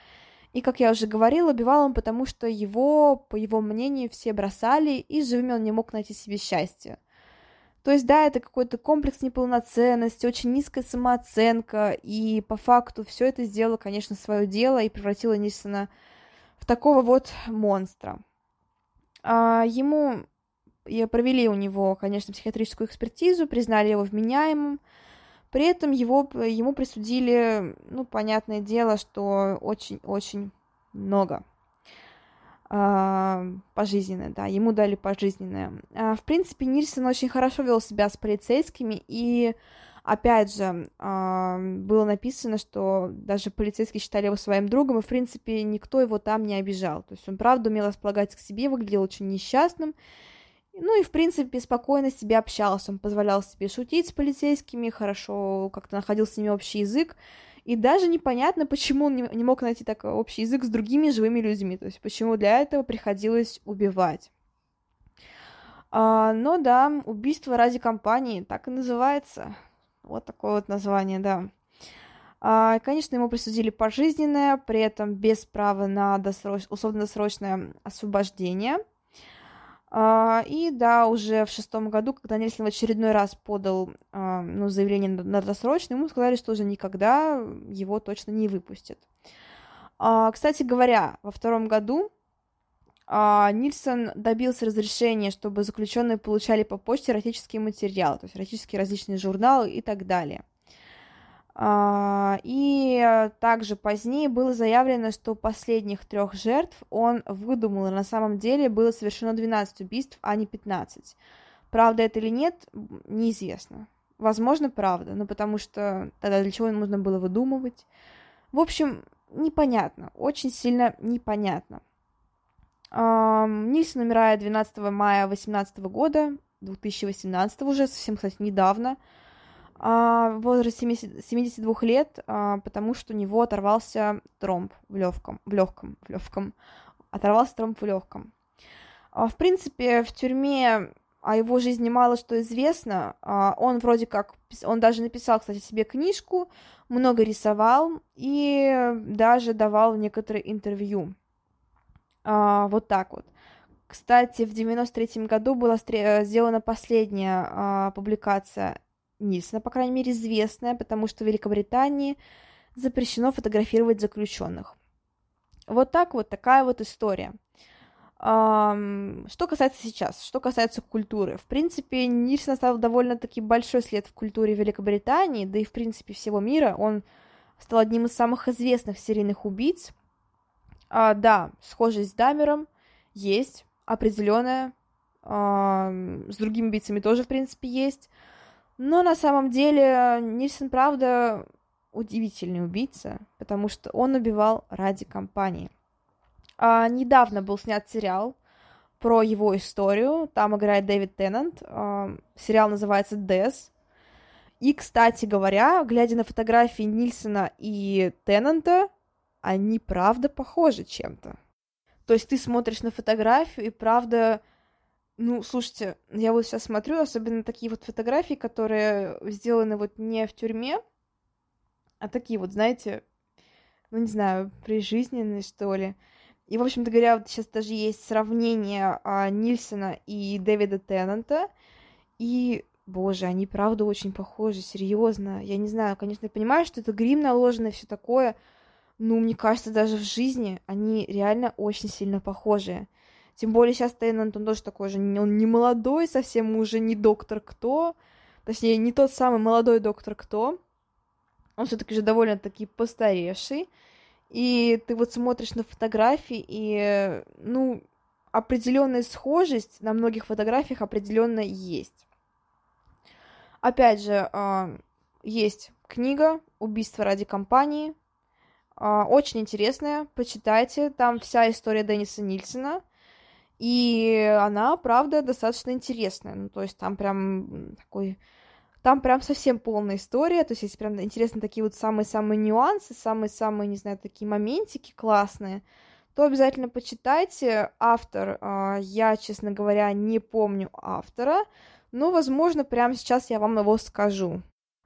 И, как я уже говорила, убивал он потому, что его, по его мнению, все бросали, и живыми он не мог найти себе счастье. То есть, да, это какой-то комплекс неполноценности, очень низкая самооценка, и по факту все это сделало, конечно, свое дело и превратило Нильсона в такого вот монстра. А, ему провели у него, конечно, психиатрическую экспертизу, признали его вменяемым, при этом его, ему присудили, ну, понятное дело, что очень-очень много э, пожизненное, да, ему дали пожизненное. Э, в принципе, Нильсон очень хорошо вел себя с полицейскими, и, опять же, э, было написано, что даже полицейские считали его своим другом, и, в принципе, никто его там не обижал. То есть он, правда, умел располагать к себе, выглядел очень несчастным, ну и, в принципе, спокойно с себе общался. Он позволял себе шутить с полицейскими, хорошо как-то находил с ними общий язык. И даже непонятно, почему он не, мог найти такой общий язык с другими живыми людьми. То есть, почему для этого приходилось убивать. А, но да, убийство ради компании так и называется. Вот такое вот название, да. А, конечно, ему присудили пожизненное, при этом без права на досроч... условно-досрочное освобождение – и да, уже в шестом году, когда Нельсон в очередной раз подал а, ну, заявление на досрочное, ему сказали, что уже никогда его точно не выпустят. А, кстати говоря, во втором году Нильсон добился разрешения, чтобы заключенные получали по почте эротические материалы, то есть эротические различные журналы и так далее. А, и также позднее было заявлено, что последних трех жертв он выдумал, на самом деле было совершено 12 убийств, а не 15. Правда это или нет, неизвестно. Возможно, правда, но потому что тогда для чего нужно было выдумывать. В общем, непонятно, очень сильно непонятно. Нильсон умирает 12 мая 2018 года, 2018 уже, совсем, кстати, недавно в возрасте 72 лет, а, потому что у него оторвался тромб в легком, в легком, в легком, оторвался тромб в легком. А, в принципе, в тюрьме о его жизни мало что известно. А, он вроде как, он даже написал, кстати, себе книжку, много рисовал и даже давал некоторые интервью. А, вот так вот. Кстати, в 93 году была сделана последняя а, публикация Нильсона, по крайней мере, известная, потому что в Великобритании запрещено фотографировать заключенных. Вот так вот, такая вот история. Что касается сейчас, что касается культуры. В принципе, Нильсон оставил довольно-таки большой след в культуре Великобритании, да и, в принципе, всего мира. Он стал одним из самых известных серийных убийц. А, да, схожесть с Дамером есть, определенная. А, с другими убийцами тоже, в принципе, есть. Но на самом деле Нильсон, правда, удивительный убийца, потому что он убивал ради компании. А, недавно был снят сериал про его историю. Там играет Дэвид Теннант. А, сериал называется «Дес». И, кстати говоря, глядя на фотографии Нильсона и Теннанта, они правда похожи чем-то. То есть ты смотришь на фотографию, и правда, ну, слушайте, я вот сейчас смотрю, особенно такие вот фотографии, которые сделаны вот не в тюрьме, а такие вот, знаете, ну, не знаю, прижизненные, что ли. И, в общем-то говоря, вот сейчас даже есть сравнение а, Нильсона и Дэвида Теннанта, и Боже, они правда очень похожи, серьезно. Я не знаю, конечно, я понимаю, что это грим наложенный, все такое. Но мне кажется, даже в жизни они реально очень сильно похожи. Тем более сейчас Тейнант, он тоже такой же, он не молодой совсем, уже не доктор кто. Точнее, не тот самый молодой доктор кто. Он все-таки же довольно-таки постаревший. И ты вот смотришь на фотографии, и, ну, определенная схожесть на многих фотографиях определенно есть. Опять же, а, есть книга «Убийство ради компании». А, очень интересная, почитайте. Там вся история Денниса Нильсона. И она, правда, достаточно интересная. Ну, то есть там прям такой... Там прям совсем полная история, то есть если прям интересны такие вот самые-самые нюансы, самые-самые, не знаю, такие моментики классные, то обязательно почитайте. Автор, а, я, честно говоря, не помню автора, ну, возможно, прямо сейчас я вам его скажу.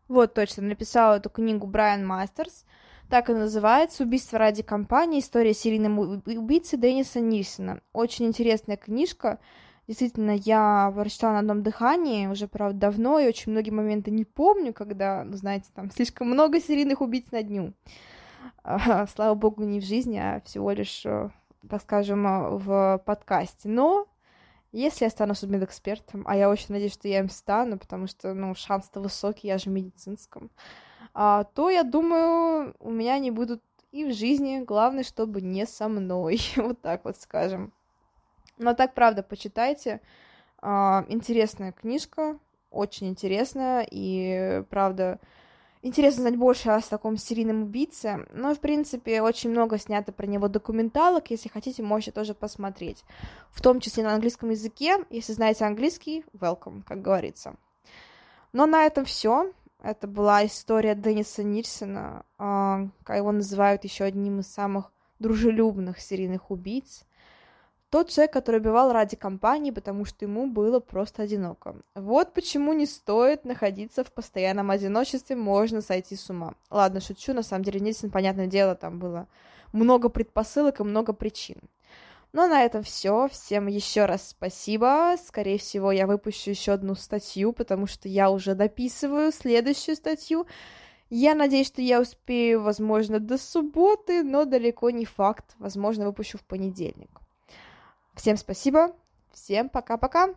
Вот точно, написал эту книгу Брайан Мастерс. Так и называется «Убийство ради компании. История серийного убийцы Денниса Нильсона». Очень интересная книжка. Действительно, я прочитала на одном дыхании, уже, правда, давно, и очень многие моменты не помню, когда, ну, знаете, там слишком много серийных убийц на дню. Слава богу, не в жизни, а всего лишь, э, так скажем, в подкасте. Но если я стану судмедэкспертом, а я очень надеюсь, что я им стану, потому что, ну, шанс-то высокий, я же в медицинском, а, то, я думаю, у меня они будут и в жизни, главное, чтобы не со мной, вот так вот скажем. Но так, правда, почитайте. А, интересная книжка, очень интересная, и, правда, Интересно знать больше о таком серийном убийце. Но, в принципе, очень много снято про него документалок. Если хотите, можете тоже посмотреть. В том числе на английском языке. Если знаете английский, welcome, как говорится. Но на этом все. Это была история Денниса Нильсона, а, как его называют еще одним из самых дружелюбных серийных убийц. Тот человек, который убивал ради компании, потому что ему было просто одиноко. Вот почему не стоит находиться в постоянном одиночестве, можно сойти с ума. Ладно, шучу, на самом деле, Нильсон, понятное дело, там было много предпосылок и много причин. Ну, а на этом все. Всем еще раз спасибо. Скорее всего, я выпущу еще одну статью, потому что я уже дописываю следующую статью. Я надеюсь, что я успею, возможно, до субботы, но далеко не факт. Возможно, выпущу в понедельник. Всем спасибо. Всем пока-пока.